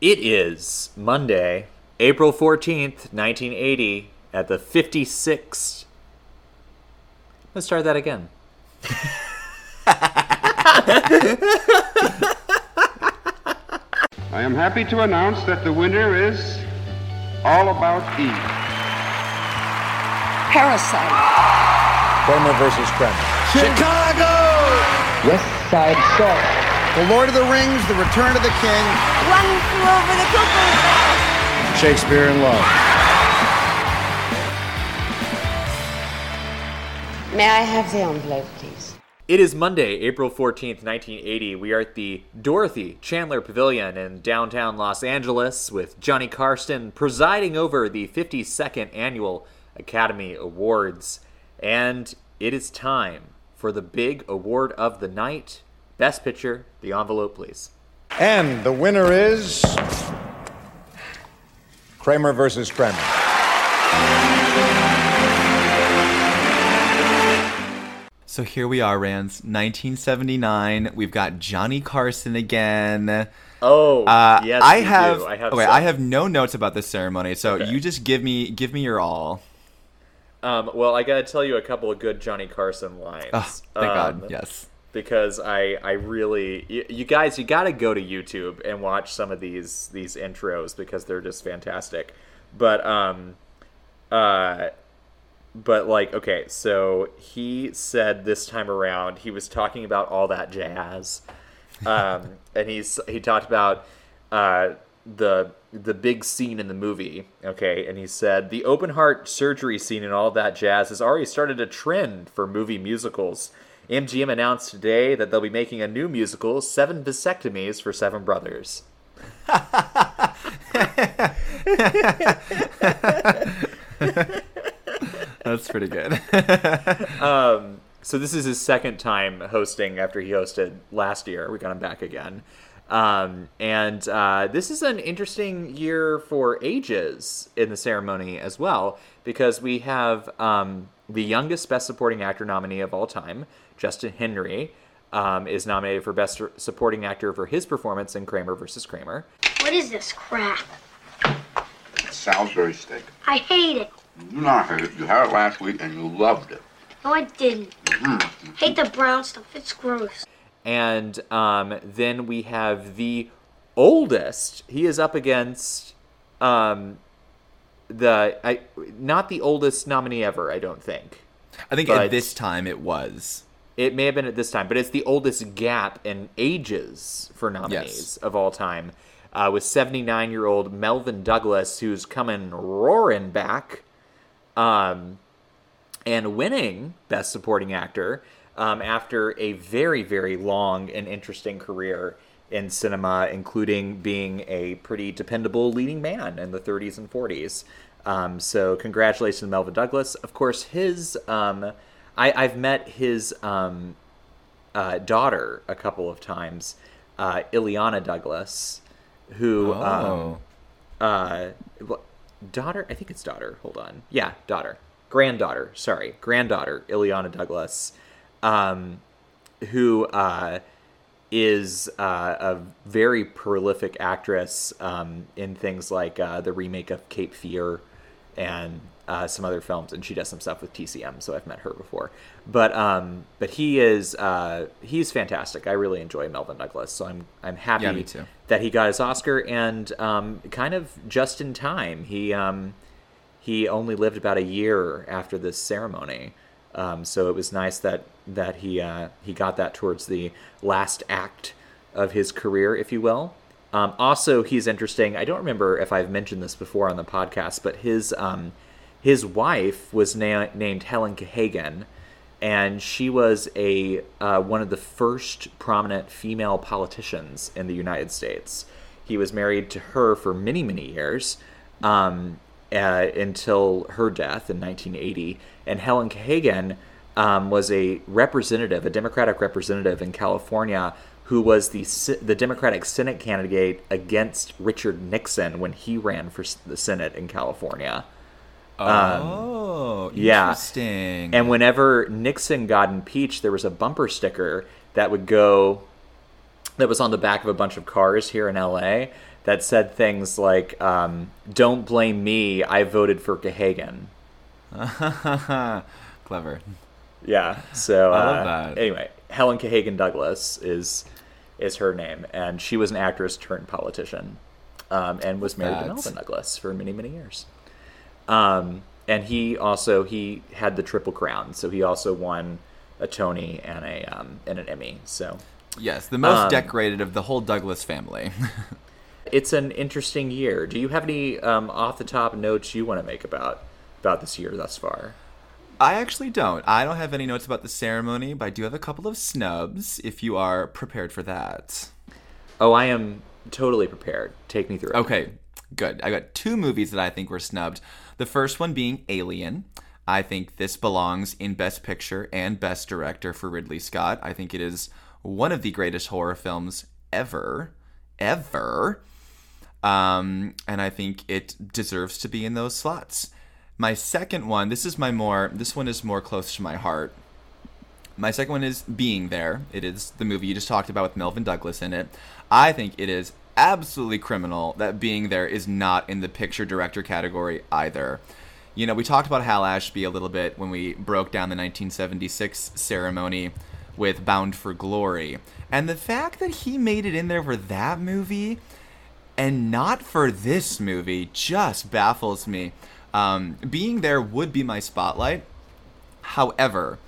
It is Monday, April 14th, 1980, at the 56th. Let's start that again. I am happy to announce that the winner is All About Eve. Parasite. Kramer versus Kramer. Chicago! West Side Story. The Lord of the Rings, The Return of the King. One flew over the cuckoo's nest. Shakespeare in Love. May I have the envelope, please? It is Monday, April 14th, 1980. We are at the Dorothy Chandler Pavilion in downtown Los Angeles with Johnny Carson presiding over the 52nd Annual Academy Awards. And it is time for the big award of the night Best Picture. The envelope, please. And the winner is Kramer versus Kramer. So here we are, Rands. 1979. We've got Johnny Carson again. Oh, Uh, yes, I have. do. I have okay, some. I have no notes about this ceremony. So Okay. you just give me give me your all. Um, well, I gotta tell you a couple of good Johnny Carson lines. Oh, thank Um, God. Yes. Because I I really you, you guys you got to go to YouTube and watch some of these these intros because they're just fantastic. But um uh but like okay, so he said this time around he was talking about all that jazz. Um and he's he talked about uh the the big scene in the movie, okay, and he said the open heart surgery scene and all that jazz has already started a trend for movie musicals. MGM announced today that they'll be making a new musical, Seven Vasectomies for Seven Brothers. That's pretty good. So this is his second time hosting after he hosted last year. We got him back again. Um, and uh, this is an interesting year for ages in the ceremony as well, because we have um, the youngest Best Supporting Actor nominee of all time, Justin Henry, um, is nominated for Best Supporting Actor for his performance in Kramer versus Kramer. What is this crap? Salisbury steak. I hate it. You do not hate it. You had it last week and you loved it. No, I didn't. Hate the brown stuff. It's gross. And um, then we have the oldest. He is up against um, the I, not the oldest nominee ever. I don't think I think But- at this time it was. it may have been at this time, but it's the oldest gap in ages for nominees Yes. of all time. Uh, with 79 year old Melvyn Douglas, who's coming roaring back. Um, and winning Best Supporting Actor um, after a very, very long and interesting career in cinema, including being a pretty dependable leading man in the 30s and 40s. Um, so, congratulations to Melvyn Douglas. Of course, his um, I, I've met his um, uh, daughter a couple of times, uh, Illeana Douglas, who um, Oh. uh daughter i think it's daughter hold on yeah daughter granddaughter sorry granddaughter illeana douglas um who uh is uh, a very prolific actress um, in things like uh, the remake of Cape Fear and uh, some other films, and she does some stuff with TCM. So I've met her before, but um, but he is uh, he's fantastic. I really enjoy Melvyn Douglas, so I'm I'm happy Yeah, that he got his Oscar and um, kind of just in time. He um, he only lived about a year after this ceremony, um, so it was nice that that he uh, he got that towards the last act of his career, if you will. Um, also, he's interesting. I don't remember if I've mentioned this before on the podcast, but his um, his wife was na- named Helen Gahagan, and she was a uh, one of the first prominent female politicians in the United States. He was married to her for many many years um, uh, until her death in 1980. And Helen Gahagan um, was a representative, a Democratic representative in California, who was the the Democratic Senate candidate against Richard Nixon when he ran for the Senate in California. Oh, yeah. interesting. And whenever Nixon got impeached, there was a bumper sticker that would go that was on the back of a bunch of cars here in LA that said things like, um, "Don't blame me. I voted for Gahagan." Clever. Yeah. So I love uh, that. Anyway, Helen Gahagan Douglas is is her name, and she was an actress turned politician, um, and was married to That's- Melvin Douglas for many many years. Um, and he also he had the triple crown, so he also won a Tony and a um, and an Emmy. So Yes, the most Um, decorated of the whole Douglas family. it's an interesting year. Do you have any um, off the top notes you want to make about about this year thus far? I actually don't. I don't have any notes about the ceremony, but I do have a couple of snubs if you are prepared for that. Oh, I am totally prepared. Take me through. it. Okay, good. I got two movies that I think were snubbed. The first one being Alien. I think this belongs in Best Picture and Best Director for Ridley Scott. I think it is one of the greatest horror films ever, ever. Um, and I think it deserves to be in those slots. My second one, this is my more, this one is more close to my heart. My second one is Being There. It is the movie you just talked about with Melvyn Douglas in it. I think it is absolutely criminal that Being There is not in the picture director category either. You know, we talked about Hal Ashby a little bit when we broke down the 1976 ceremony with Bound for Glory. And the fact that he made it in there for that movie and not for this movie just baffles me. Um, being there would be my spotlight. However,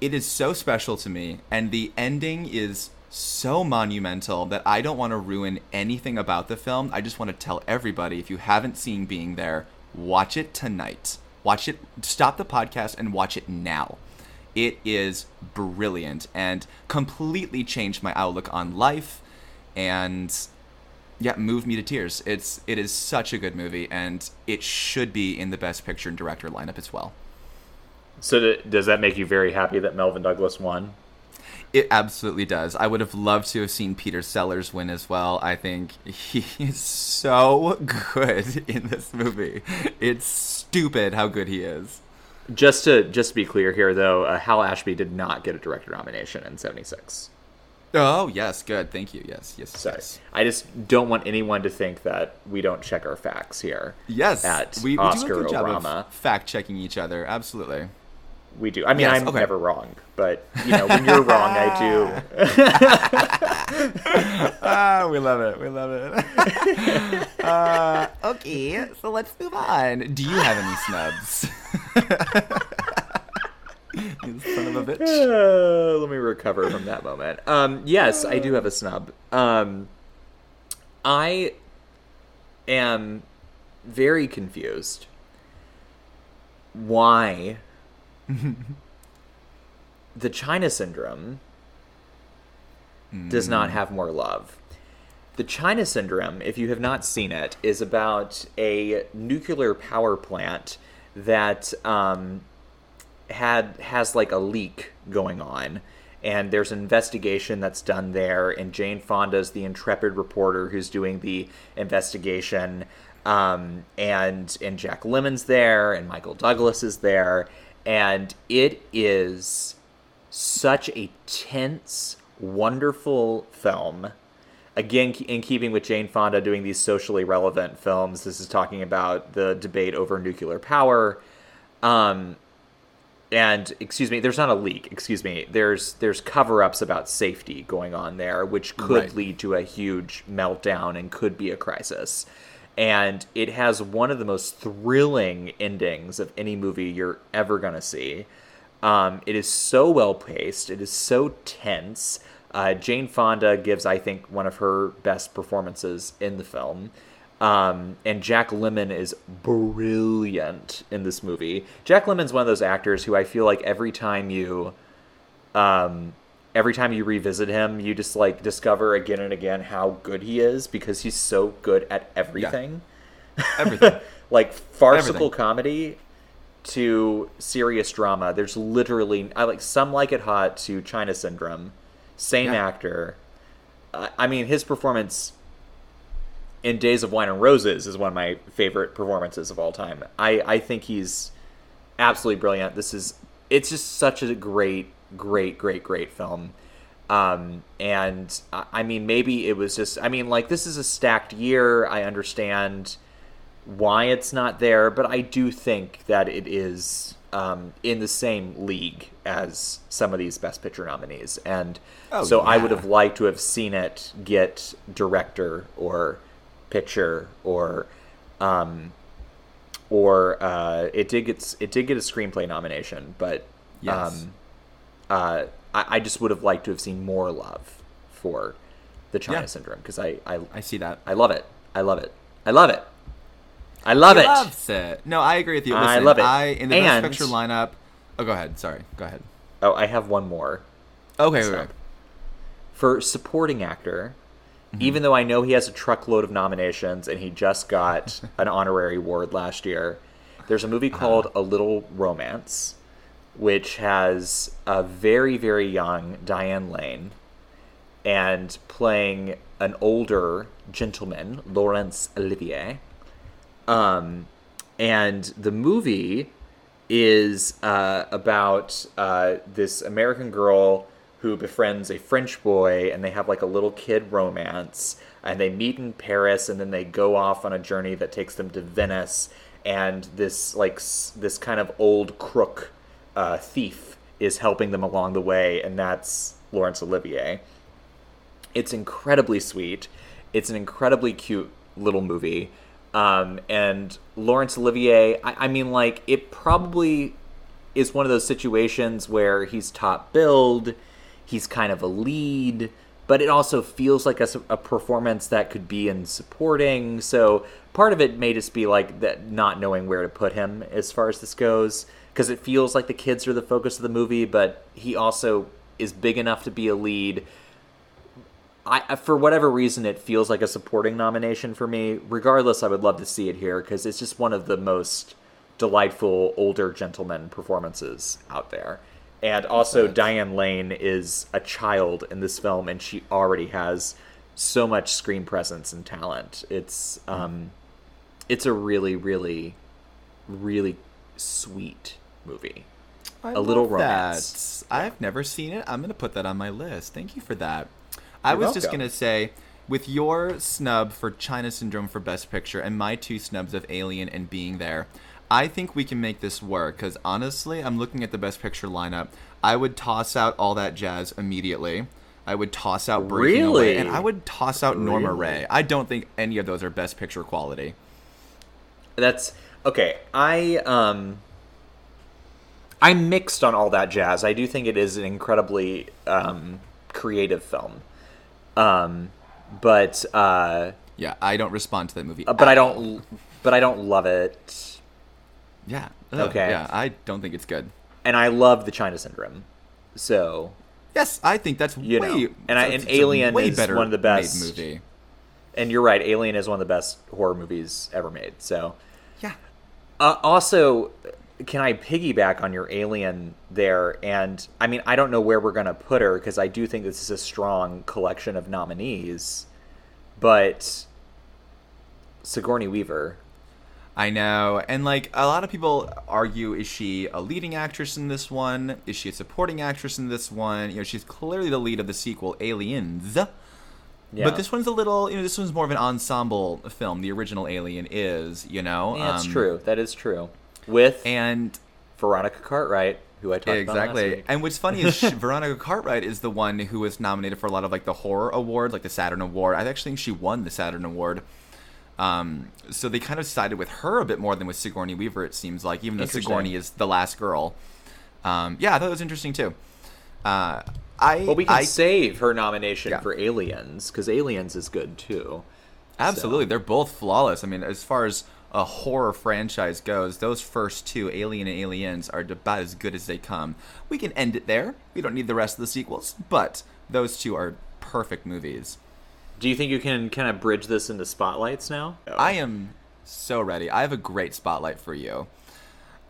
it is so special to me, and the ending is so monumental that I don't want to ruin anything about the film. I just want to tell everybody if you haven't seen Being There, watch it tonight. Watch it, stop the podcast and watch it now. It is brilliant and completely changed my outlook on life and yeah, moved me to tears. It's it is such a good movie and it should be in the best picture and director lineup as well. So th- does that make you very happy that Melvyn Douglas won? It absolutely does. I would have loved to have seen Peter Sellers win as well. I think he is so good in this movie. It's stupid how good he is. Just to just to be clear here, though, uh, Hal Ashby did not get a director nomination in '76. Oh yes, good. Thank you. Yes, yes, Sorry. yes. I just don't want anyone to think that we don't check our facts here. Yes, at we, we Oscar do a good job of fact checking each other. Absolutely. We do. I mean, Yes, I'm okay. never wrong, but you know, when you're wrong, I do. ah, we love it. We love it. uh, okay, so let's move on. Do you have any snubs? you son of a bitch. Uh, let me recover from that moment. Um, yes, I do have a snub. Um, I am very confused. Why the China syndrome does not have more love? The China syndrome, if you have not seen it, is about a nuclear power plant that um, had has like a leak going on and there's an investigation that's done there and jane fonda's the intrepid reporter who's doing the investigation um, and and jack lemmon's there and michael douglas is there and it is such a tense wonderful film. Again in keeping with jane fonda doing these socially relevant films this is talking about the debate over nuclear power um, and excuse me, there's not a leak. Excuse me. There's there's cover-ups about safety going on there, which could Right. lead to a huge meltdown and could be a crisis. And it has one of the most thrilling endings of any movie you're ever gonna see. Um, it is so well paced. It is so tense. Uh, Jane Fonda gives, I think, one of her best performances in the film. Um, and Jack Lemmon is brilliant in this movie. Jack Lemmon's one of those actors who I feel like every time you, um, every time you revisit him, you just like discover again and again how good he is because he's so good at everything. Everything. like farcical Everything. comedy to serious drama. There's literally I like some like it hot to China Syndrome. Same Yeah. actor. I mean, his performance in Days of Wine and Roses is one of my favorite performances of all time. I I think he's absolutely brilliant. This is it's just such a great, great, great, great film. Um, and I mean, maybe it was just. I mean, like this is a stacked year. I understand why it's not there, but I do think that it is um, in the same league as some of these Best Picture nominees, and Oh, so I would have liked to have seen it get director or picture or um, or uh, it did get it did get a screenplay nomination, but Yes. um, uh, I, I just would have liked to have seen more love for the China Yeah. syndrome because I, I I see that. I love it. I love it. I love it. I love He it. loves it. No, I agree with you. I love it. I in the And- best picture lineup. Oh, go ahead. Sorry. Go ahead. Oh, I have one more. Okay. So, wait. For supporting actor, Mm-hmm. even though I know he has a truckload of nominations and he just got an honorary award last year, there's a movie Uh-huh. called A Little Romance, which has a very, very young Diane Lane and playing an older gentleman, Laurence Olivier. Um, and the movie is uh, about uh, this American girl who befriends a French boy, and they have like a little kid romance, and they meet in Paris, and then they go off on a journey that takes them to Venice, and this like s- this kind of old crook uh, thief is helping them along the way, and that's Laurence Olivier. It's incredibly sweet. It's an incredibly cute little movie. Um, and Laurence Olivier, I, I mean, like, it probably is one of those situations where he's top billed, he's kind of a lead, but it also feels like a performance that could be in supporting. So part of it may just be like that, not knowing where to put him as far as this goes, because it feels like the kids are the focus of the movie, but he also is big enough to be a lead. I, for whatever reason, it feels like a supporting nomination for me. Regardless, I would love to see it here because it's just one of the most delightful older gentleman performances out there. And also, Diane Lane is a child in this film, and she already has so much screen presence and talent. It's um, it's a really, really, really sweet movie. I a little romance. That. I've never seen it. I'm gonna put that on my list. Thank you for that. I You're was just gonna say, with your snub for China Syndrome for Best Picture and my two snubs of Alien and Being There, I think we can make this work. Because honestly, I'm looking at the Best Picture lineup. I would toss out all that jazz immediately. I would toss out Breaking Away, Really? and I would toss out Norma Really? Rae. I don't think any of those are Best Picture quality. That's okay. I um I'm mixed on all that jazz. I do think it is an incredibly um creative film. Um but uh Yeah, I don't respond to that movie. but I at all. don't but I don't love it. Yeah. Ugh, Okay. Yeah, I don't think it's good. And I love the China syndrome. So, Yes, I think that's You way. know, and I- and Alien way is better one of the best. movie. and you're right, Alien is one of the best horror movies ever made. So, Yeah. Uh, also, can I piggyback on your alien there? And I mean, I don't know where we're gonna put her because I do think this is a strong collection of nominees. But Sigourney Weaver, I know, and like a lot of people argue, is she a leading actress in this one? Is she a supporting actress in this one? You know, she's clearly the lead of the sequel, Aliens. yeah. But this one's a little, you know, this one's more of an ensemble film. The original Alien is, you know. Yeah, that's um, true. That is true. With And Veronica Cartwright, who I talked about exactly. And what's funny is she, Veronica Cartwright is the one who was nominated for a lot of like the horror awards, like the Saturn Award. I actually think she won the Saturn Award. Um, so they kind of sided with her a bit more than with Sigourney Weaver. It seems like, even though Sigourney is the last girl. Um, yeah, I thought it was interesting too. Uh, I Well, we can I, save her nomination Yeah. for Aliens because Aliens is good too. Absolutely, So- they're both flawless. I mean, as far as a horror franchise goes, those first two, Alien and Aliens, are about as good as they come. We can end it there. We don't need the rest of the sequels, but those two are perfect movies. Do you think you can kind of bridge this into spotlights now? I am so ready. I have a great spotlight for you.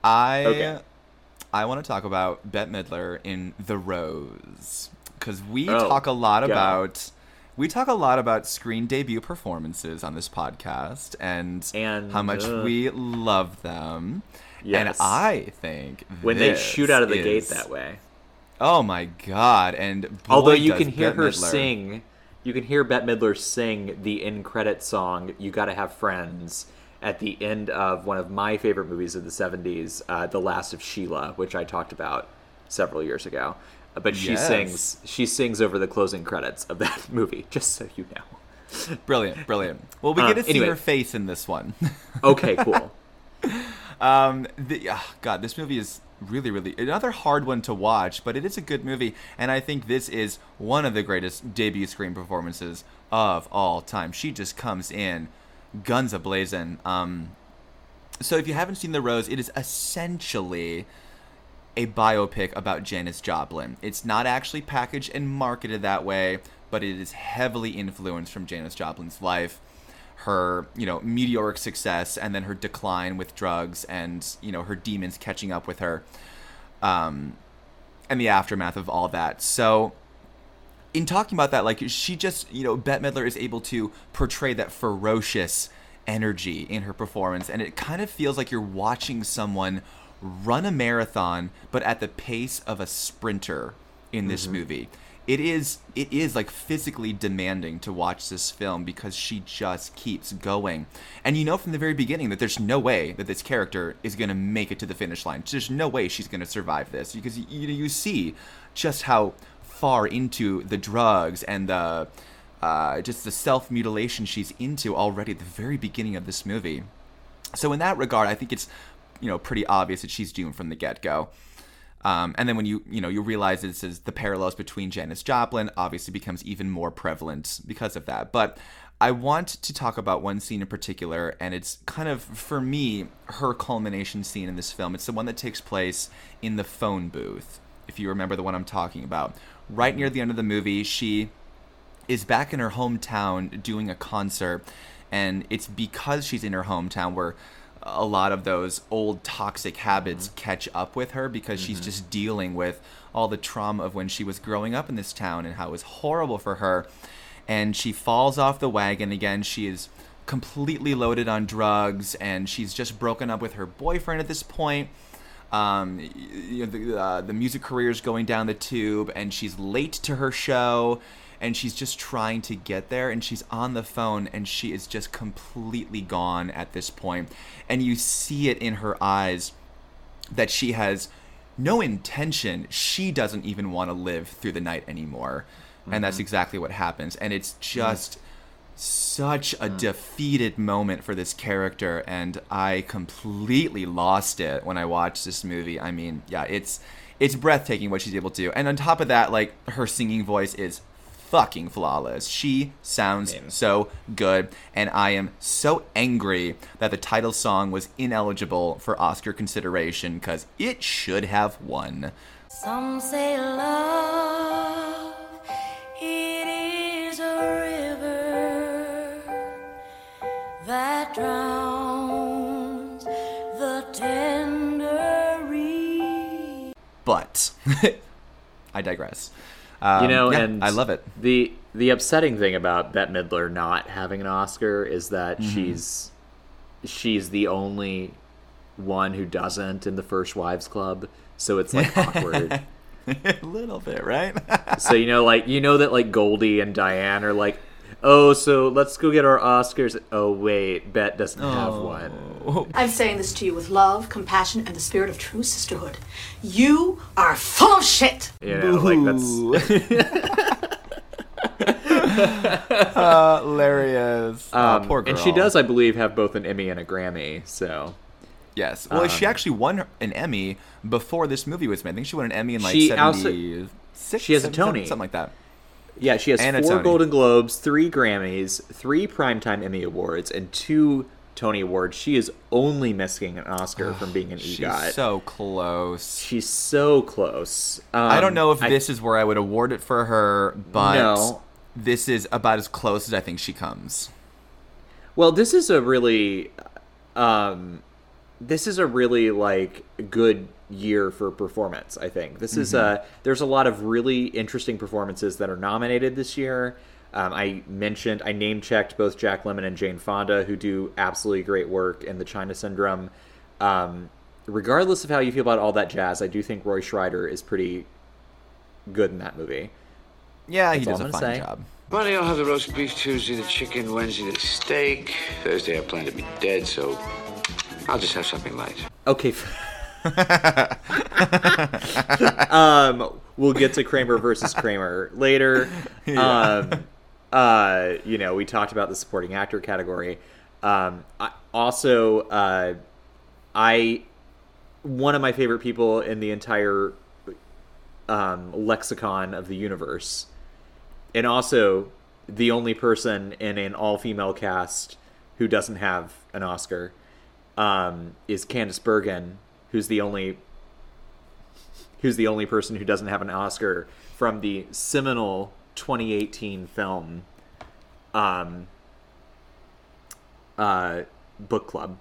I Okay. I want to talk about Bette Midler in The Rose because we Oh, talk a lot about we talk a lot about screen debut performances on this podcast and And, how much uh, we love them. And I think when they shoot out of the gate that way. Oh my god! And Although you can hear Bette her Midler. sing, you can hear Bette Midler sing the in credit song "You Gotta Have Friends" at the end of one of my favorite movies of the '70s, uh, "The Last of Sheila," which I talked about several years ago. Uh, But she Yes. sings, she sings over the closing credits of that movie. Just so you know. Brilliant, brilliant. Well, we Um, get to see anyway. her face in this one. Okay, cool. Um, the, ah, God, this movie is really, really another hard one to watch, but it is a good movie, and I think this is one of the greatest debut screen performances of all time. She just comes in, guns a blazing. Um, so if you haven't seen The Rose, it is essentially a biopic about Janis Joplin. It's not actually packaged and marketed that way, but it is heavily influenced from Janis Joplin's life, her, you know, meteoric success and then her decline with drugs and, you know, her demons catching up with her. Um and the aftermath of all that. So in talking about that, like she just, you know, Bette Midler is able to portray that ferocious energy in her performance, and it kind of feels like you're watching someone run a marathon, but at the pace of a sprinter in this movie. It is it is like physically demanding to watch this film because she just keeps going. And you know from the very beginning that there's no way that this character is going to make it to the finish line. There's no way she's going to survive this because you you, see just how far into the drugs and the uh, just the self mutilation she's into already at the very beginning of this movie. So in that regard, I think it's you know pretty obvious that she's doomed from the get go. Um, and then when you you know you realize this is the parallels between Janis Joplin obviously becomes even more prevalent because of that. But I want to talk about one scene in particular, and it's kind of for me her culmination scene in this film. It's the one that takes place in the phone booth. If you remember the one I'm talking about, right near the end of the movie, she is back in her hometown doing a concert and it's because she's in her hometown where a lot of those old toxic habits catch up with her because she's just dealing with all the trauma of when she was growing up in this town and how it was horrible for her. And she falls off the wagon again. She is completely loaded on drugs and she's just broken up with her boyfriend at this point. Um, you know, the, uh, the music career is going down the tube, and she's late to her show, and she's just trying to get there, and she's on the phone, and she is just completely gone at this point, and you see it in her eyes that she has no intention. She doesn't even want to live through the night anymore, and that's mm-hmm. exactly what happens, and it's mm. just such a mm. defeated moment for this character and I completely lost it when I watched this movie. I mean, yeah, it's it's breathtaking what she's able to do. And on top of that, like her singing voice is fucking flawless. She sounds so good and I am so angry that the title song was ineligible for Oscar consideration cuz it should have won. Some say love, it is a river that drowns the tender reed. But I digress. Um, you know, yeah, and I love it. The the upsetting thing about Bette Midler not having an Oscar is that Mm-hmm. she's she's the only one who doesn't in the First Wives Club, so it's like awkward. a little bit, right? so you know, like you know that like Goldie and Diane are like, oh, so let's go get our Oscars. Oh wait, Bette doesn't have Oh. one. I'm saying this to you with love, compassion, and the spirit of true sisterhood. You are full of shit. You know, like that's hilarious. Oh, Um, poor girl. And she does, I believe, have both an Emmy and a Grammy. So Yes. Well, she Um, actually won an Emmy before this movie was made. I think she won an Emmy in like She also- seventy six. she has a Tony. something like that. Yeah, she has And four Golden Globes, three Grammys, three Primetime Emmy Awards, and two Tony Awards. She is only missing an Oscar from being an She's EGOT. so close. She's so close. I don't Um, know if I- this is where I would award it for her, but No. this is about as close as I think she comes. Well, this is a really, um, this is a really like good year for performance. I think this is Mhm. a. There's a lot of really interesting performances that are nominated this year. Um, I mentioned, I name checked both Jack Lemmon and Jane Fonda, who do absolutely great work in the China Syndrome. Um, regardless of how you feel about all that jazz, I do think Roy Scheider is pretty good in that movie. Yeah, he does a fine say. job. Monday I'll have the roast beef. Tuesday the chicken. Wednesday the steak. Thursday I plan to be dead, so I'll just have something light. Okay. um, we'll get to Kramer versus Kramer later. Um, uh, you know, we talked about the supporting actor category. Um, I, also, uh, I one of my favorite people in the entire um, lexicon of the universe, and also the only person in an all-female cast who doesn't have an Oscar um, is Candice Bergen, who's the only who's the only person who doesn't have an Oscar from the seminal 2018 film um, uh, Book Club.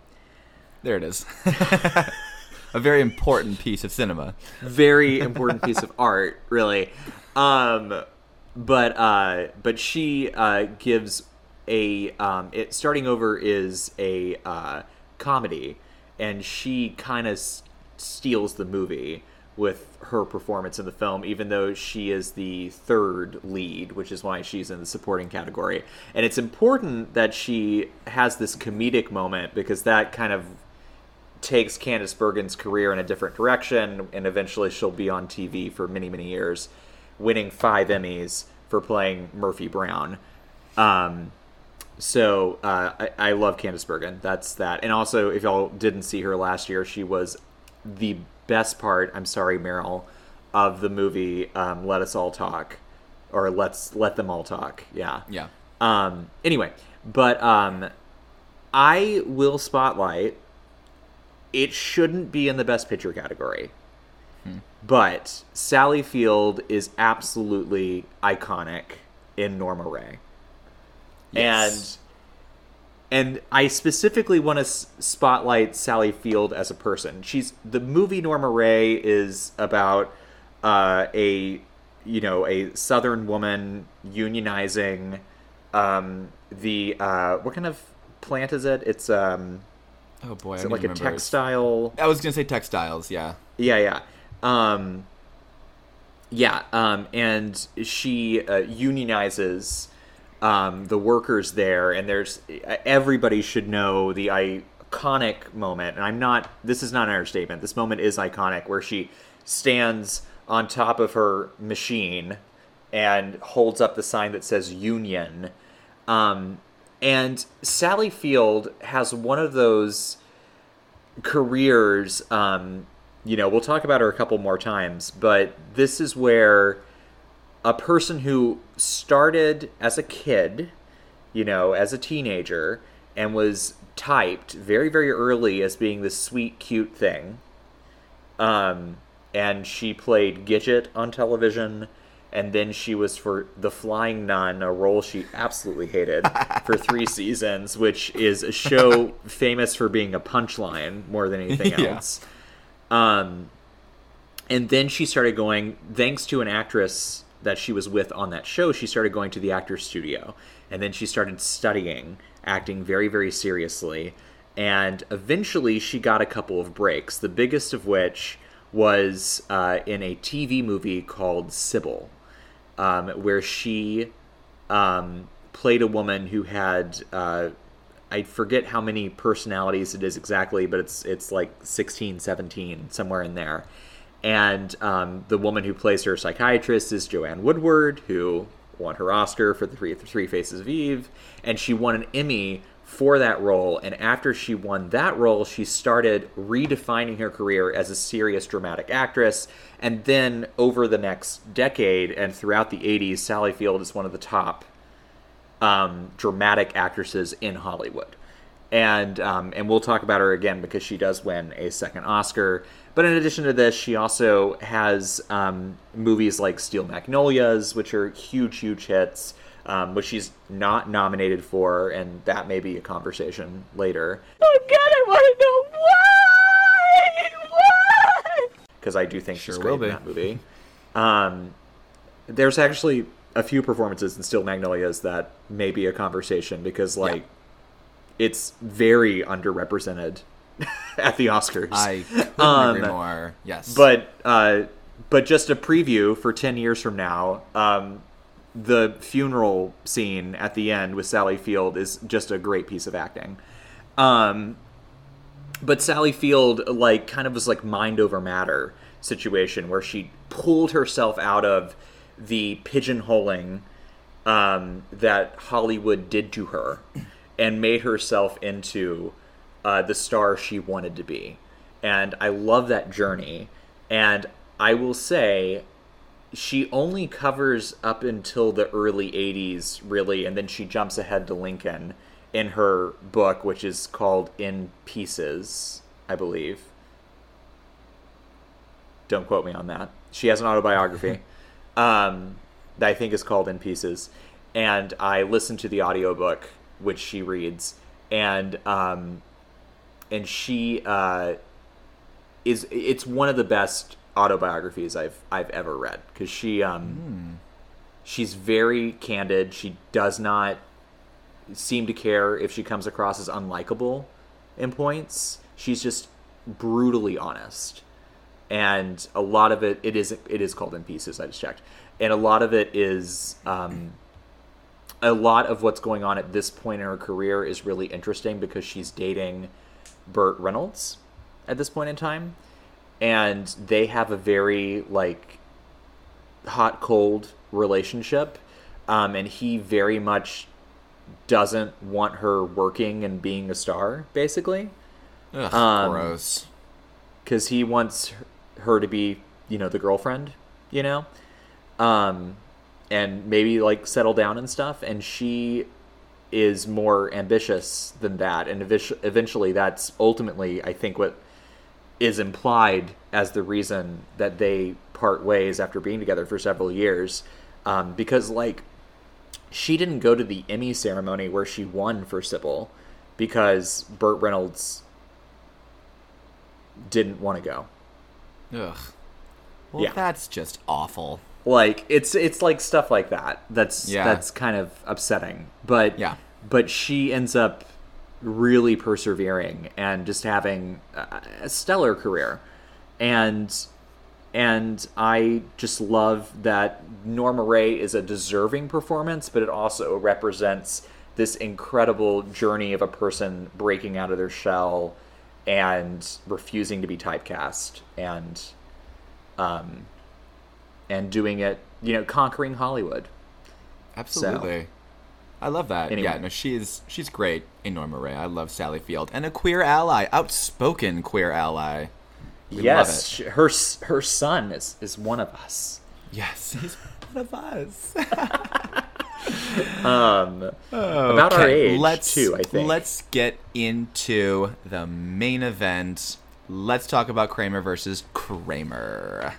There it is. a very important piece of cinema. Very important piece of art, really. Um, but uh, but she uh, gives a um, it starting over is a uh, comedy, and she kind of s- steals the movie with her performance in the film, even though she is the third lead, which is why she's in the supporting category. And it's important that she has this comedic moment because that kind of takes Candice Bergen's career in a different direction, and eventually she'll be on TV for many, many years, winning five Emmys for playing Murphy Brown. Um, so uh, I, I love Candice Bergen. That's that. And also, if y'all didn't see her last year, she was the best part. I'm sorry, Meryl, of the movie um, Let Us All Talk, or Let's Let Them All Talk. Yeah. Yeah. Um, anyway, but um, I will spotlight. It shouldn't be in the best picture category, but Sally Field is absolutely iconic in Norma Rae, Yes. and and I specifically want to s- spotlight Sally Field as a person. She's the movie Norma Rae is about uh, a you know a Southern woman unionizing um, the uh, what kind of plant is it? It's um, Oh boy, is it like a remember. textile? I was gonna say textiles. Yeah. Yeah, yeah. Um, yeah, um, and she uh, unionizes um, the workers there, and there's everybody should know the iconic moment. And I'm not. This is not an understatement. This moment is iconic, where she stands on top of her machine and holds up the sign that says "Union." Um, and Sally Field has one of those careers um you know we'll talk about her a couple more times but this is where a person who started as a kid you know as a teenager and was typed very very early as being this sweet cute thing um and she played Gidget on television and then she was for The Flying Nun, a role she absolutely hated for three seasons, which is a show famous for being a punchline more than anything Yeah. else. Um, and then she started going, thanks to an actress that she was with on that show, she started going to the actor's studio. And then she started studying acting very, very seriously. And eventually she got a couple of breaks, the biggest of which was uh, in a TV movie called Sybil, um, where she um, played a woman who had. Uh, I forget how many personalities it is exactly, but it's it's like 16, 17, somewhere in there. And um, the woman who plays her psychiatrist is Joanne Woodward, who won her Oscar for the Three, Three Faces of Eve, and she won an Emmy for that role. And after she won that role, she started redefining her career as a serious dramatic actress. And then over the next decade and throughout the 80s, Sally Field is one of the top um, dramatic actresses in Hollywood. And um, and we'll talk about her again because she does win a second Oscar. But in addition to this, she also has um, movies like Steel Magnolias, which are huge, huge hits, um, which she's not nominated for, and that may be a conversation later. Oh God, I want to know why. Why? because I do think she's Sure great will be. in that movie. Um, there's actually a few performances in Steel Magnolias that may be a conversation because like it's very underrepresented at the Oscars. I couldn't Um, agree more. Yes. But uh, but just a preview for 10 years from now. Um, the funeral scene at the end with Sally Field is just a great piece of acting. Um, but Sally Field, like, kind of was like mind over matter situation where she pulled herself out of the pigeonholing um, that Hollywood did to her and made herself into uh, the star she wanted to be. And I love that journey. And I will say, she only covers up until the early 80s, really, and then she jumps ahead to Lincoln in her book, which is called In Pieces, I believe. Don't quote me on that. She has an autobiography um, that I think is called In Pieces. And I listened to the audiobook, which she reads, and um, and she uh, is it's one of the best autobiographies I've I've ever read because she um she's very candid. She does not seem to care if she comes across as unlikable in points. She's just brutally honest, and a lot of it it is it is called in pieces. I just checked, and a lot of it is. Um, a lot of what's going on at this point in her career is really interesting because she's dating Burt Reynolds at this point in time. And they have a very like hot cold relationship. Um, and he very much doesn't want her working and being a star basically. Ugh, Um, gross. because he wants her to be you know the girlfriend you know? Um and maybe like settle down and stuff and she is more ambitious than that and eventually that's ultimately i think what is implied as the reason that they part ways after being together for several years um, because like she didn't go to the emmy ceremony where she won for sybil because burt reynolds didn't want to go Ugh. Well, Yeah. that's just awful. Like it's it's like stuff like that that's Yeah. that's kind of upsetting but Yeah. but she ends up really persevering and just having a, stellar career and and i just love that norma rae is a deserving performance but it also represents this incredible journey of a person breaking out of their shell and refusing to be typecast and um and doing it, you know, conquering Hollywood. Absolutely. I love that. Anyway. Yeah, no, she's she's great in Norma Rae. I love Sally Field and a queer ally, outspoken queer ally. We yes, love it. sh- her her son is is one of us. Yes, he's one of us. Um, about our age let's, too, I think. Let's get into the main event. Let's talk about Kramer versus Kramer.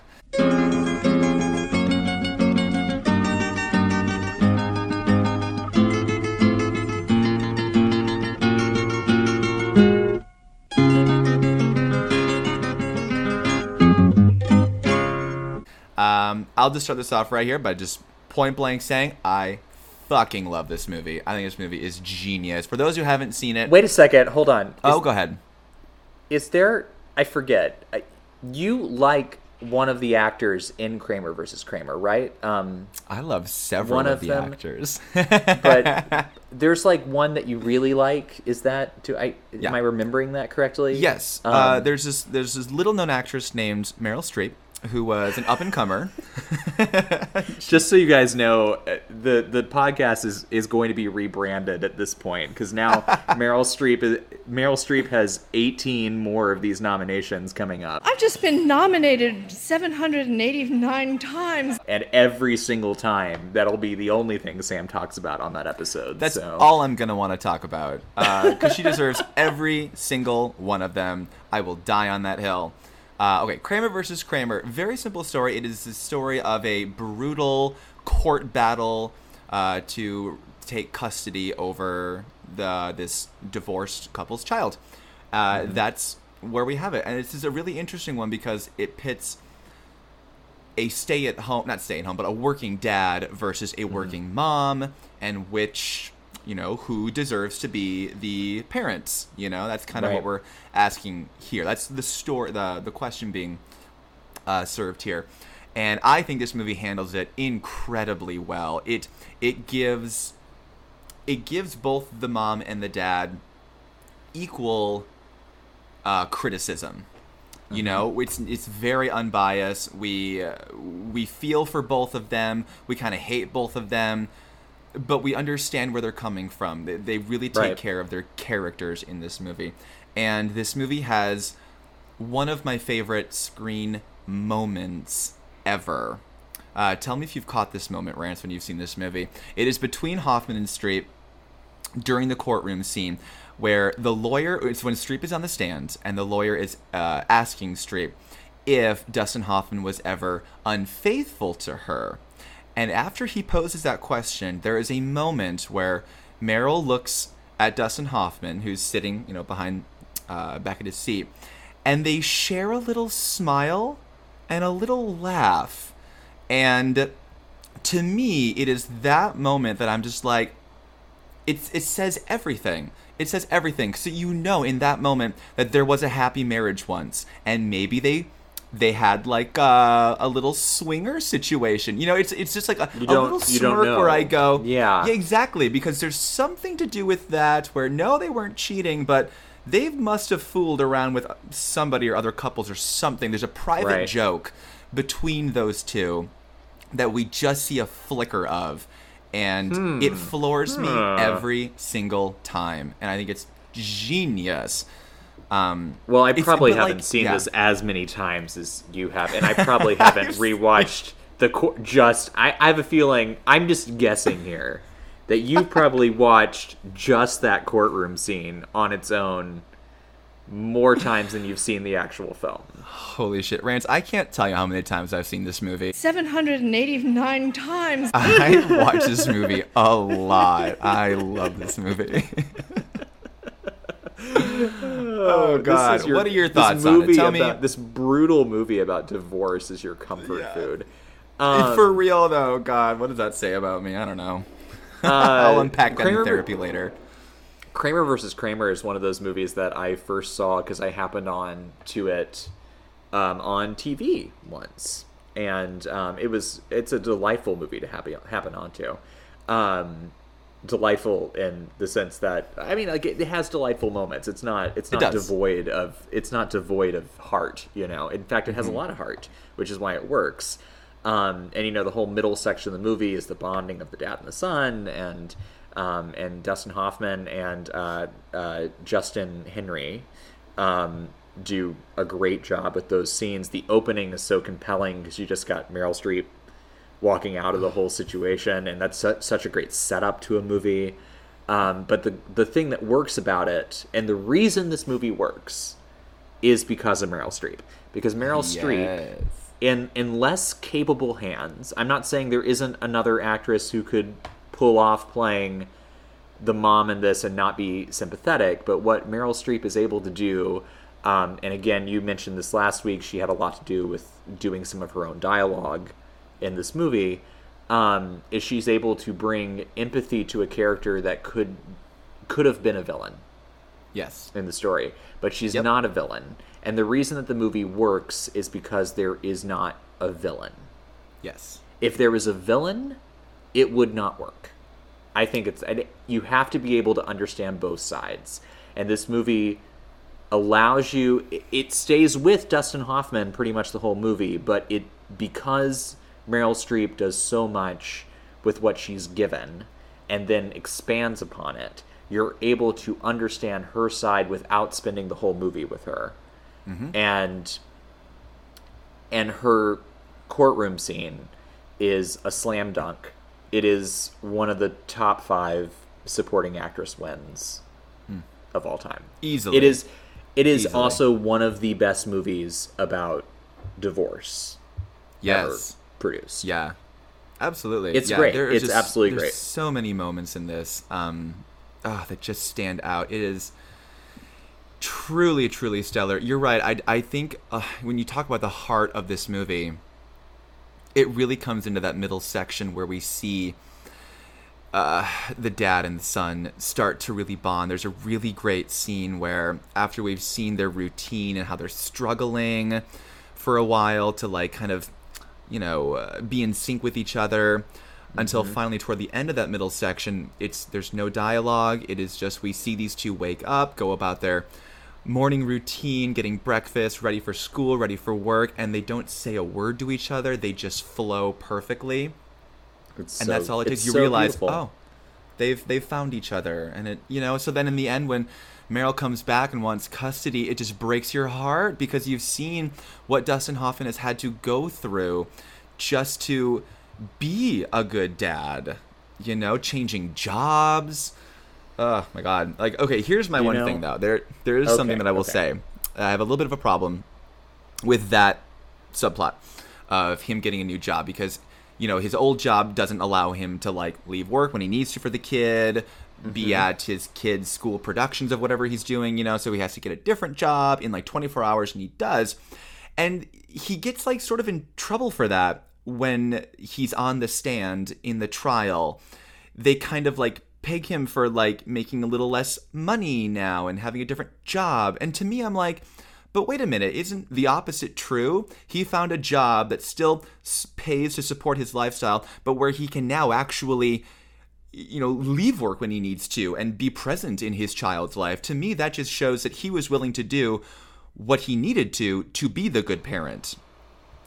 Um, I'll just start this off right here by just point blank saying I fucking love this movie. I think this movie is genius. For those who haven't seen it, Wait a second, hold on. Is, oh, go ahead. is there? I forget. I, you like one of the actors in Kramer versus Kramer, right? Um, I love several One of, of the them- actors. but there's like one that you really like. Is that? Do I? Yeah. Am I remembering that correctly? yes, Um, uh, there's this there's this little known actress named Meryl Streep who was an up and comer. Just so you guys know, uh, the the podcast is is going to be rebranded at this point because now Meryl Streep is, Meryl Streep has 18 more of these nominations coming up, I've just been nominated 789 times. and every single time that'll be the only thing Sam talks about on that episode. That's so. all I'm gonna want to talk about because she deserves every single one of them. I will die on that hill. Uh, okay, Kramer versus Kramer. Very simple story. It is the story of a brutal court battle uh, to take custody over the this divorced couple's child. Uh, That's where we have it, and this is a really interesting one because it pits a stay at home not stay at home but a working dad versus a working mom and which you know who deserves to be the parents you know that's kind of Right. what we're asking here that's the story the the question being uh, served here, and I think this movie handles it incredibly well. It it gives it gives both the mom and the dad equal uh, criticism. You know, it's it's very unbiased. We uh, we feel for both of them. We kind of hate both of them, but we understand where they're coming from. They, they really take Right. care of their characters in this movie, and this movie has one of my favorite screen moments ever. Uh, tell me if you've caught this moment, Rance, when you've seen this movie. It is between Hoffman and Streep during the courtroom scene where the lawyer it's when Streep is on the stand and the lawyer is uh, asking Streep if Dustin Hoffman was ever unfaithful to her. And after he poses that question, there is a moment where Meryl looks at Dustin Hoffman, who's sitting, you know, behind uh, back at his seat, and they share a little smile and a little laugh. And to me, it is that moment that I'm just like, it's it says everything. It says everything. So you know in that moment that there was a happy marriage once, and maybe they they had like uh, a little swinger situation. You know, it's it's just like a, You a little smirk where I go, Yeah. yeah, exactly, because there's something to do with that where no, they weren't cheating, but they must have fooled around with somebody or other couples or something. There's a private Right. joke between those two that we just see a flicker of, and Hmm. it floors me Huh. every single time, and I think it's genius. Um, Well, I probably haven't like, seen yeah. this as many times as you have, and I probably haven't rewatched the co- just. I, I have a feeling. I'm just guessing here that you probably watched just that courtroom scene on its own more times than you've seen the actual film. Holy shit, Rance! I can't tell you how many times I've seen this movie. 789 times. I watch this movie a lot. I love this movie. oh This God! your- what are your this thoughts on it? movie Tell me. This brutal movie about divorce is your comfort food. Um, For real though, God, what does that say about me? I don't know. uh, I'll unpack that Kramer- in therapy later. Kramer versus Kramer is one of those movies that I first saw because I happened on to it um, on TV once, and um, it was it's a delightful movie to happen happen onto. Um, delightful in the sense that I mean, like it, it has delightful moments. It's not it's not does. devoid of it's not devoid of heart. You know, in fact, it has Mhm. a lot of heart, which is why it works. Um, and you know, the whole middle section of the movie is the bonding of the dad and the son, and um, and Dustin Hoffman and uh, uh, Justin Henry um, do a great job with those scenes. The opening is so compelling because you just got Meryl Streep walking out of the whole situation, and that's su- such a great setup to a movie. Um, but the the thing that works about it, and the reason this movie works, is because of Meryl Streep. Because Meryl Streep, in in less capable hands, I'm not saying there isn't another actress who could pull off playing the mom in this and not be sympathetic, but what Meryl Streep is able to do, um, and again, you mentioned this last week, she had a lot to do with doing some of her own dialogue in this movie, um, is she's able to bring empathy to a character that could could have been a villain Yes. in the story, but she's Yep. not a villain. And the reason that the movie works is because there is not a villain. Yes. If there was a villain, it would not work. I think it's you have to be able to understand both sides. And this movie allows you it stays with Dustin Hoffman pretty much the whole movie, but it because Meryl Streep does so much with what she's given and then expands upon it, you're able to understand her side without spending the whole movie with her. Mm-hmm. And and her courtroom scene is a slam dunk. It is one of the top five supporting actress wins hmm. of all time. Easily. It is. It is Easily. also one of the best movies about divorce ever Yes. produced. Yeah. Absolutely. It's Yeah, great. there is It's absolutely there's great. So many moments in this um, ah, that just stand out. It is truly, truly stellar. You're right. I, I think uh, when you talk about the heart of this movie, it really comes into that middle section where we see uh, the dad and the son start to really bond. There's a really great scene where, after we've seen their routine and how they're struggling for a while to like kind of, you know, uh, be in sync with each other. Until Mhm. finally, toward the end of that middle section, it's there's no dialogue. It is just we see these two wake up, go about their morning routine, getting breakfast, ready for school, ready for work, and they don't say a word to each other. They just flow perfectly. It's and so- that's all it takes. You so realize, beautiful. oh, they've they've found each other, and it you know. So then in the end, when Meryl comes back and wants custody, it just breaks your heart because you've seen what Dustin Hoffman has had to go through just to be a good dad. You know, changing jobs. Oh my god! Like, okay, here's my You one know- thing though. There there is Okay, something that I will okay. say. I have a little bit of a problem with that subplot of him getting a new job because you know his old job doesn't allow him to like leave work when he needs to for the kid be Mhm. at his kid's school productions of whatever he's doing you know so he has to get a different job in like 24 hours and he does and he gets like sort of in trouble for that when he's on the stand in the trial they kind of like peg him for like making a little less money now and having a different job and to me i'm like but wait a minute, isn't the opposite true? He found a job that still pays to support his lifestyle, but where he can now actually you know leave work when he needs to and be present in his child's life. To me that just shows that he was willing to do what he needed to to be the good parent.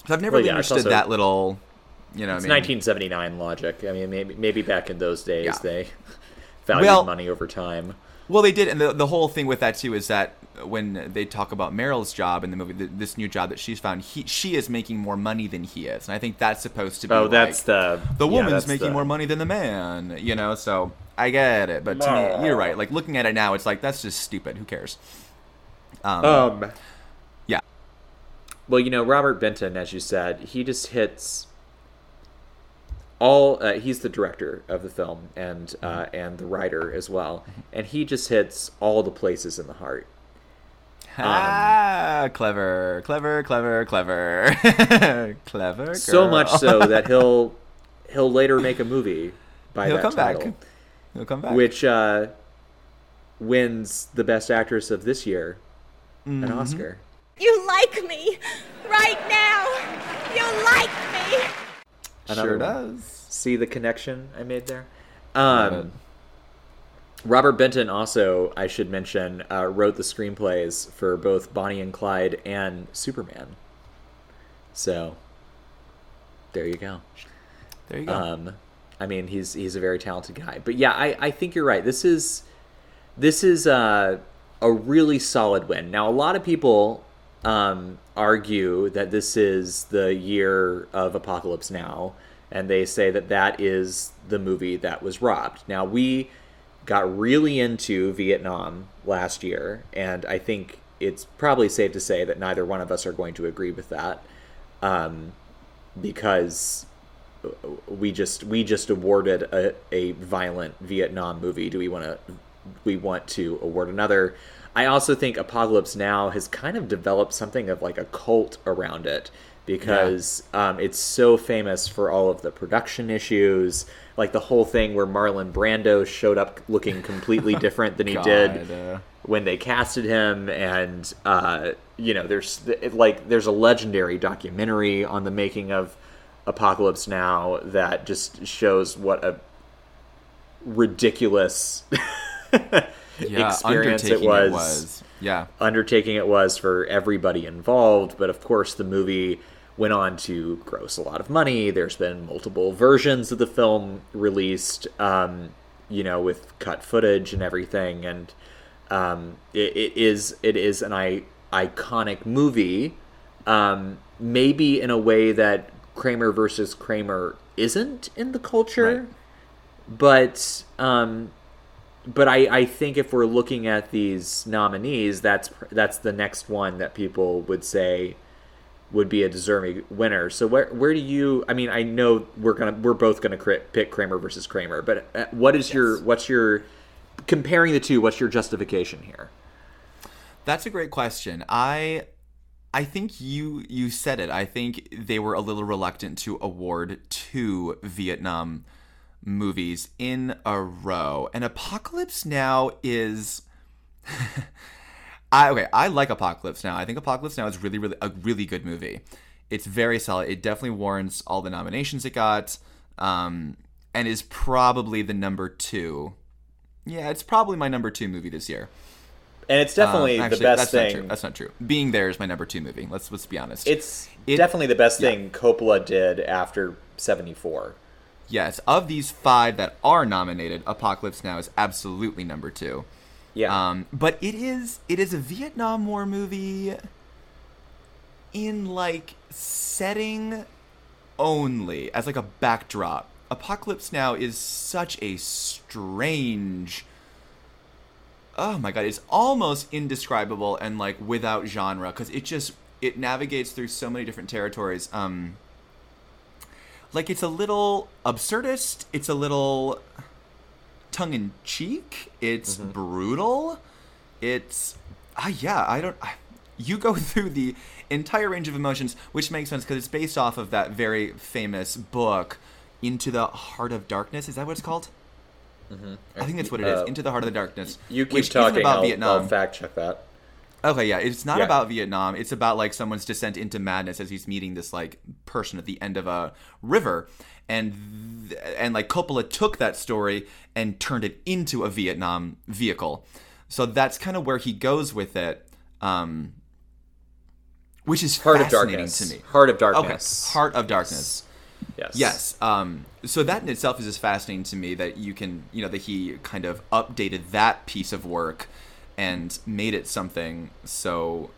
So I've never Well, really yeah, it's understood also- that little you know It's I mean? 1979 logic. I mean, maybe maybe back in those days Yeah. they valued Well- money over time. Well, they did, and the the whole thing with that too is that when they talk about Meryl's job in the movie, th this new job that she's found, he she is making more money than he is, and I think that's supposed to be. Oh, that's the- the woman's that's making the- more money than the man, you know. So I get it, but to me, you're right. Like looking at it now, it's like that's just stupid. Who cares? Um, Um, yeah. Well, you know, Robert Benton, as you said, he just hits all. Uh, he's the director of the film and uh, and the writer as well, and he just hits all the places in the heart. ah, clever, clever, clever, clever, clever. Girl. So much so that he'll he'll later make a movie by He'll that come back. He'll come back. which uh, wins the best actress of this year an Mhm. Oscar. You like me right now. You like me. Sure one. does. See the connection I made there? Um, Robert Benton also, I should mention, uh, wrote the screenplays for both Bonnie and Clyde and Superman. So, there you go. There you go. Um, I mean, he's he's a very talented guy. But yeah, I, I think you're right. This is this is uh, a really solid win. Now, a lot of people um, argue that this is the year of Apocalypse Now, and they say that that is the movie that was robbed. Now, we got really into Vietnam last year, and I think it's probably safe to say that neither one of us are going to agree with that, um, because we just we just awarded a, a violent Vietnam movie. Do we want to we want to award another? I also think Apocalypse Now has kind of developed something of like a cult around it because um, it's so famous for all of the production issues, like the whole thing where Marlon Brando showed up looking completely different than he did uh. when they casted him and uh, you know there's it, like there's a legendary documentary on the making of apocalypse now that just shows what a ridiculous Yeah, experience it undertaking it was. was. Yeah. undertaking it was for everybody involved but of course the movie went on to gross a lot of money there's been multiple versions of the film released um, you know with cut footage and everything and um, it, it is it is an I, iconic movie um, maybe in a way that Kramer versus Kramer isn't in the culture but um, but I, I think if we're looking at these nominees, that's that's the next one that people would say would be a deserving winner. So where where do you? I mean, I know we're gonna we're both gonna pick Kramer versus Kramer, but uh, what is your what's your comparing the two? What's your justification here? That's a great question. I I think you you said it. I think they were a little reluctant to award two Vietnam movies in a row. And Apocalypse Now is I okay, I like Apocalypse Now. I think Apocalypse Now is really, really a really good movie. It's very solid. It definitely warrants all the nominations it got, um, and is probably the number two. Yeah, it's probably my number two movie this year. And it's definitely Um, actually, the best that's thing. Not true. That's not true. Being there is my number two movie. Let's let's be honest. It's It- definitely the best yeah. thing Coppola did after '74. Yes, of these five that are nominated, Apocalypse Now is absolutely number two. Yeah. Um, but it is it is a Vietnam War movie in like setting only as like a backdrop. Apocalypse Now is such a strange Oh my god, it's almost indescribable and like without genre cuz it just it navigates through so many different territories. Um like it's a little absurdist, it's a little tongue in cheek, it's brutal. It's ah yeah, I don't I, you go through the entire range of emotions, which makes sense because it's based off of that very famous book, Into the Heart of Darkness. Is that what it's called? I think that's what it is. Uh, Into the Heart of the Darkness. You keep talking. about I'll, Vietnam. I'll fact check that. Okay, yeah, it's not Yeah. about Vietnam. It's about like someone's descent into madness as he's meeting this like person at the end of a river, and th- and like Coppola took that story and turned it into a Vietnam vehicle. So that's kind of where he goes with it, um, which is Heart of Darkness. to me. Heart of Okay, Darkness. Heart of Darkness. Yes. Yes. Um, so that in itself is just fascinating to me that you can, you know, that he kind of updated that piece of work and made it something so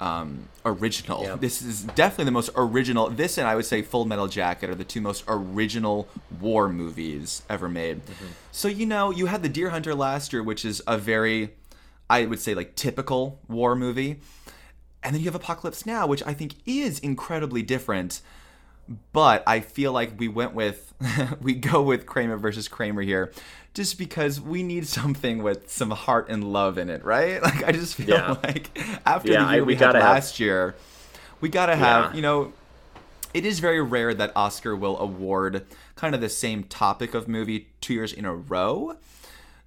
um, original. Yeah. This is definitely the most original. This and I would say Full Metal Jacket are the two most original war movies ever made. So you know, you had The Deer Hunter last year, which is a very, I would say, like typical war movie, and then you have Apocalypse Now, which I think is incredibly different but I feel like we went with we go with Kramer versus Kramer here just because we need something with some heart and love in it, right? Like I just feel Yeah. like after Yeah, the I- year we we, had gotta have- last year, we gotta have you know. It is very rare that Oscar will award kind of the same topic of movie two years in a row.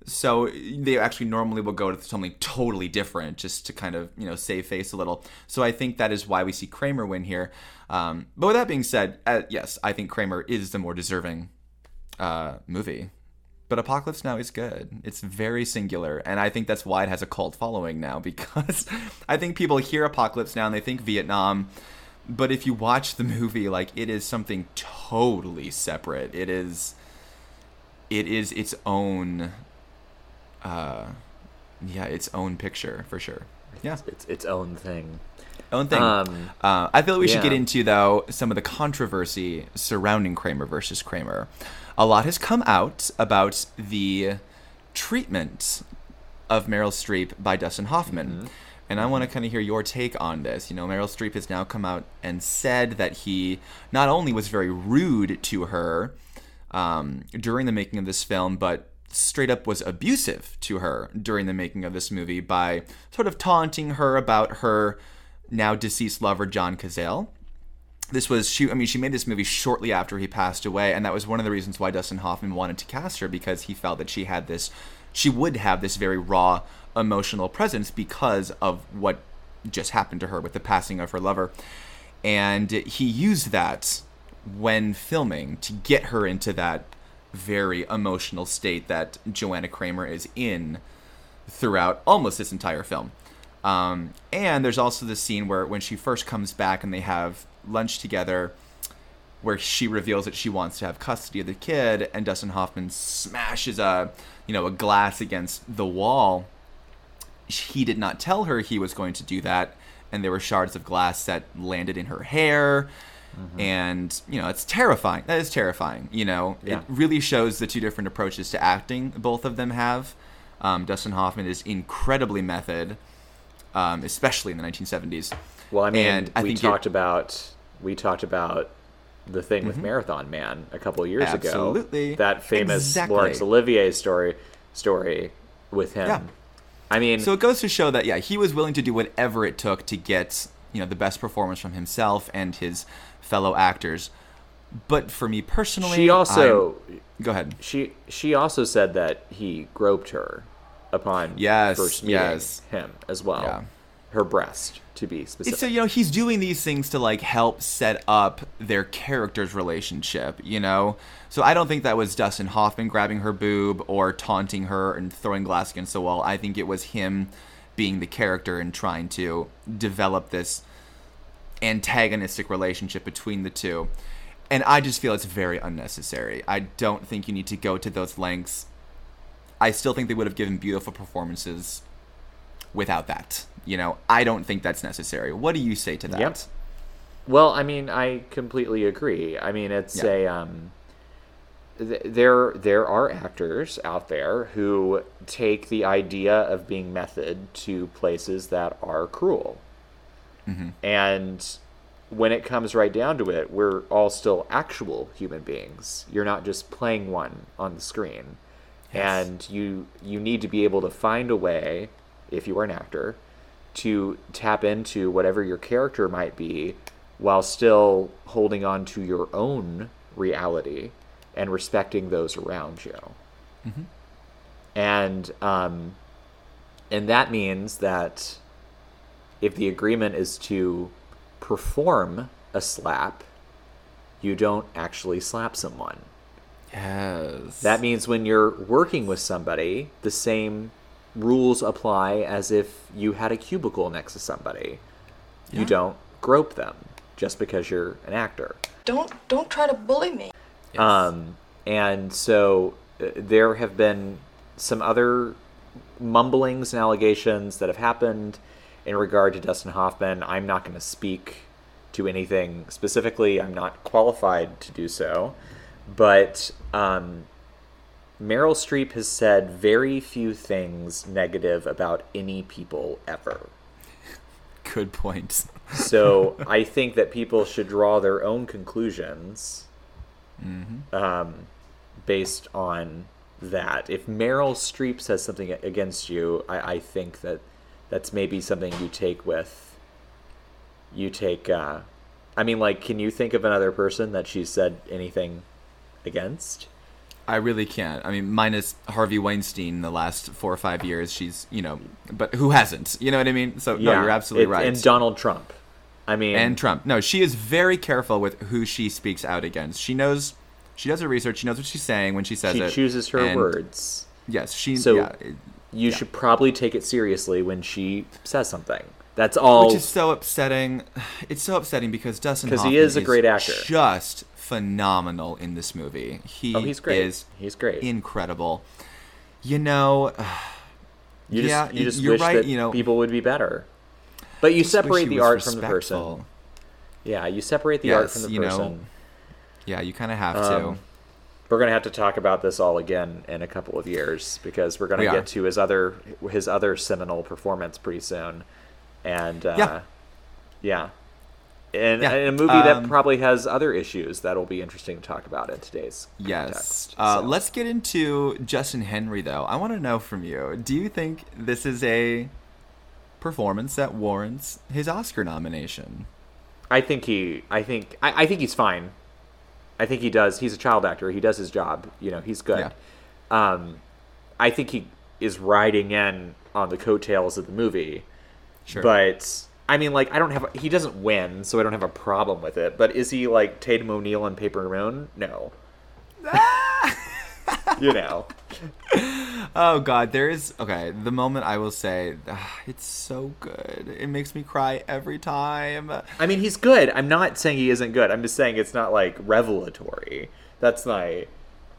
So they actually normally will go to something totally different just to kind of you know save face a little. So I think that is why we see Kramer win here. Um, but with that being said, uh, yes, I think Kramer is the more deserving uh, movie. But Apocalypse Now is good. It's very singular, and I think that's why it has a cult following now because I think people hear Apocalypse Now and they think Vietnam. But if you watch the movie, like it is something totally separate. It is it is its own uh yeah, its own picture for sure. Yeah. It's its own thing. Own thing. Um, uh, I feel like we should get into though some of the controversy surrounding Kramer versus Kramer. A lot has come out about the treatment of Meryl Streep by Dustin Hoffman. Mm-hmm. And I want to kind of hear your take on this. You know, Meryl Streep has now come out and said that he not only was very rude to her um, during the making of this film, but straight up was abusive to her during the making of this movie by sort of taunting her about her now deceased lover, John Cazale this was she i mean she made this movie shortly after he passed away and that was one of the reasons why dustin hoffman wanted to cast her because he felt that she had this she would have this very raw emotional presence because of what just happened to her with the passing of her lover and he used that when filming to get her into that very emotional state that joanna kramer is in throughout almost this entire film. Um, and there's also the scene where when she first comes back and they have lunch together, where she reveals that she wants to have custody of the kid, and Dustin Hoffman smashes a you know a glass against the wall. He did not tell her he was going to do that, and there were shards of glass that landed in her hair. And you know it's terrifying. That is terrifying. You know, Yeah. it really shows the two different approaches to acting both of them have. Um, Dustin Hoffman is incredibly method, um, especially in the 1970s. Well, I mean, And I we think it- talked about we talked about the thing with Marathon Man a couple of years Mm-hmm. Absolutely. ago. That famous Exactly. Laurence Olivier story story with him. Yeah. I mean, So it goes to show that yeah, he was willing to do whatever it took to get you know the best performance from himself and his fellow actors. But for me personally, she also I'm- go ahead. she she also said that he groped her upon Yes, first meeting yes. him as well. Yeah. Her breast, to be specific. So you know he's doing these things to like help set up their characters' relationship. You know, so I don't think that was Dustin Hoffman grabbing her boob or taunting her and throwing glass against the wall. I think it was him being the character and trying to develop this antagonistic relationship between the two. And I just feel it's very unnecessary. I don't think you need to go to those lengths. I still think they would have given beautiful performances without that. You know, I don't think that's necessary. What do you say to that? Yep. Well, I mean, I completely agree. I mean, it's Yeah. a um, th- there there are actors out there who take the idea of being method to places that are cruel, Mm-hmm. and when it comes right down to it, we're all still actual human beings. You're not just playing one on the screen, and you you need to be able to find a way, if you are an actor, to tap into whatever your character might be while still holding on to your own reality and respecting those around you. Mhm. And um, and that means that if the agreement is to perform a slap, you don't actually slap someone. Yes. That means when you're working with somebody, the same rules apply as if you had a cubicle next to somebody. You don't grope them just because you're an actor. Don't don't try to bully me. Um, and so uh, there have been some other mumblings and allegations that have happened in regard to Dustin Hoffman. I'm not going to speak to anything specifically. I'm not qualified to do so. But um, Meryl Streep has said very few things negative about any people ever. Good point. So I think that people should draw their own conclusions Mhm. um, based on that. If Meryl Streep says something against you, I, I think that that's maybe something you take with. You take. Uh, I mean, like, can you think of another person that she said anything against? I really can't. I mean, minus Harvey Weinstein the last four or five years, she's, you know, but who hasn't? You know what I mean? So, no, you're absolutely it- right. And Donald Trump. I mean, and Trump. No, she is very careful with who she speaks out against. She knows, she does her research. She knows what she's saying when she says she it. She chooses her words. Yes, she. So yeah, you should probably take it seriously when she says something. That's all. Which is so upsetting. It's so upsetting because Dustin 'Cause he is a great actor. Just phenomenal in this movie. He Oh, he's great. is he's great. incredible. You know, You just yeah, you just you're wish right. that you know, people would be better. But you separate the art from the person. Yeah, you separate the art from the you know, person. yeah, you kind of have to. Um, We're gonna have to talk about this all again in a couple of years because we're gonna We get are. to his other his other seminal performance pretty soon, and uh, Yeah. yeah, and, Yeah, and a movie that um, probably has other issues that'll be interesting to talk about in today's Yes. context. Uh, So- Let's get into Justin Henry, though. I want to know from you do you think this is a performance that warrants his Oscar nomination? I think he. I think. I, I think he's fine. I think he does. He's a child actor. He does his job. You know, he's good. Um, I think he is riding in on the coattails of the movie. Sure. But I mean, like, I don't have. He doesn't win, so I don't have a problem with it. But is he like Tatum O'Neal and Paper Moon? No. you know. Oh God, there is okay. The moment I will say, ah, it's so good. It makes me cry every time. I mean, he's good. I'm not saying he isn't good. I'm just saying it's not like revelatory. That's my,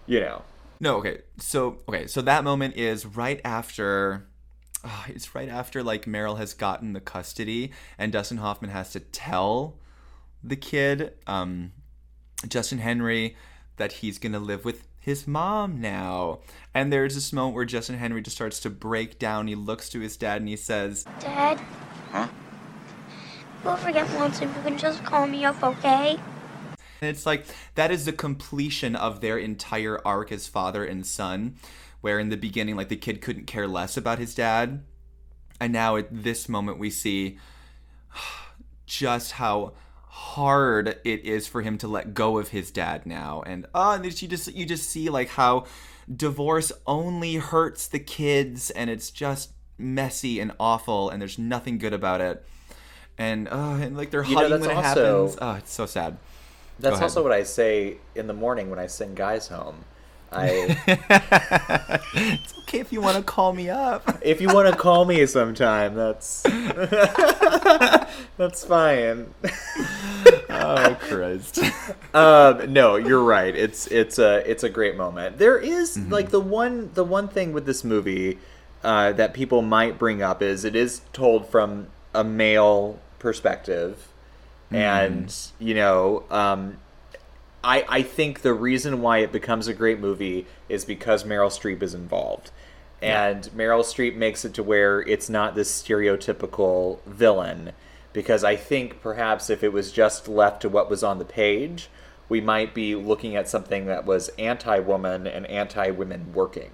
you know. No, okay. So okay, so that moment is right after. Ah, it's right after like Meryl has gotten the custody, and Dustin Hoffman has to tell the kid, um, Justin Henry, that he's gonna live with his mom now. And there's this moment where Justin Henry just starts to break down. He looks to his dad and he says, Dad? Huh? Don't forget once if you can just call me up, okay? And it's like that is the completion of their entire arc as father and son, where in the beginning, like the kid couldn't care less about his dad, and now at this moment we see just how hard it is for him to let go of his dad now, and and you just you just see like how divorce only hurts the kids and it's just messy and awful and there's nothing good about it. And uh, and like they're You know, hugging that's when it also- happens. Oh, it's so sad. That's also what I say in the morning when I send guys home. I It's okay if you want to call me up. if you want to call me sometime, that's that's fine. oh Christ. um, no, you're right. It's it's a it's a great moment. There is, Mm-hmm. like the one the one thing with this movie uh, that people might bring up is it is told from a male perspective, Mm. and you know, um, I I think the reason why it becomes a great movie is because Meryl Streep is involved. And Meryl Streep makes it to where it's not this stereotypical villain. Because I think perhaps if it was just left to what was on the page, we might be looking at something that was anti woman and anti women working.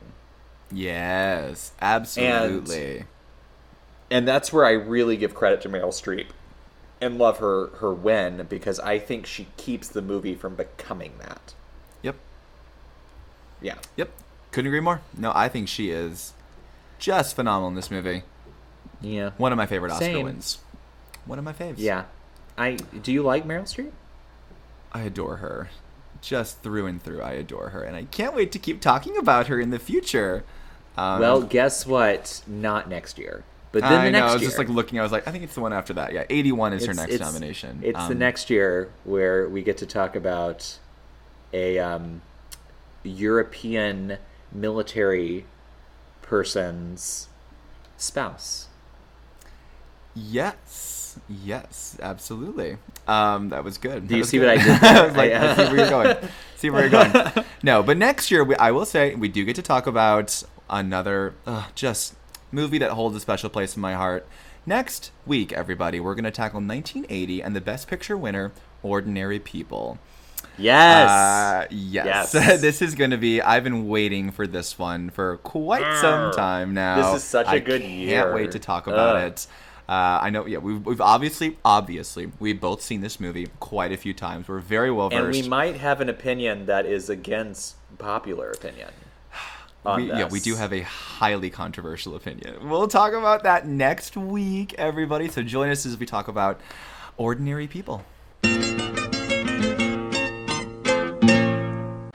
Yes, absolutely. And that's where I really give credit to Meryl Streep and love her, her win because I think she keeps the movie from becoming that. Yep. Yeah. Yep. Couldn't agree more. No, I think she is just phenomenal in this movie. Yeah. One of my favorite Oscar Same. wins. One of my faves. Yeah. I do you like Meryl Streep? I adore her. Just through and through, I adore her. And I can't wait to keep talking about her in the future. Um, well, guess what? Not next year. But then I the know. next I was year. just like looking. I was like, I think it's the one after that. Yeah, 81 is her next it's- nomination. It's the Um, next year where we get to talk about a um, European military person's spouse. Yes. Yes, absolutely. Um, that was good. Do That you see good. what I did I was like, I- I see where you're going. See where you're going. No, but next year, we, I will say, we do get to talk about another uh, just movie that holds a special place in my heart. Next week, everybody, we're going to tackle 1980 and the Best Picture winner, Ordinary People. Yes. Uh, yes. Yes. this is going to be. I've been waiting for this one for quite some time now. This is such a I good year. I Can't wait to talk about Ugh. it. Uh, I know. Yeah, we've, we've obviously, obviously, we've both seen this movie quite a few times. We're very well versed, and we might have an opinion that is against popular opinion. We- yeah, we do have a highly controversial opinion. We'll talk about that next week, everybody. So join us as we talk about ordinary people.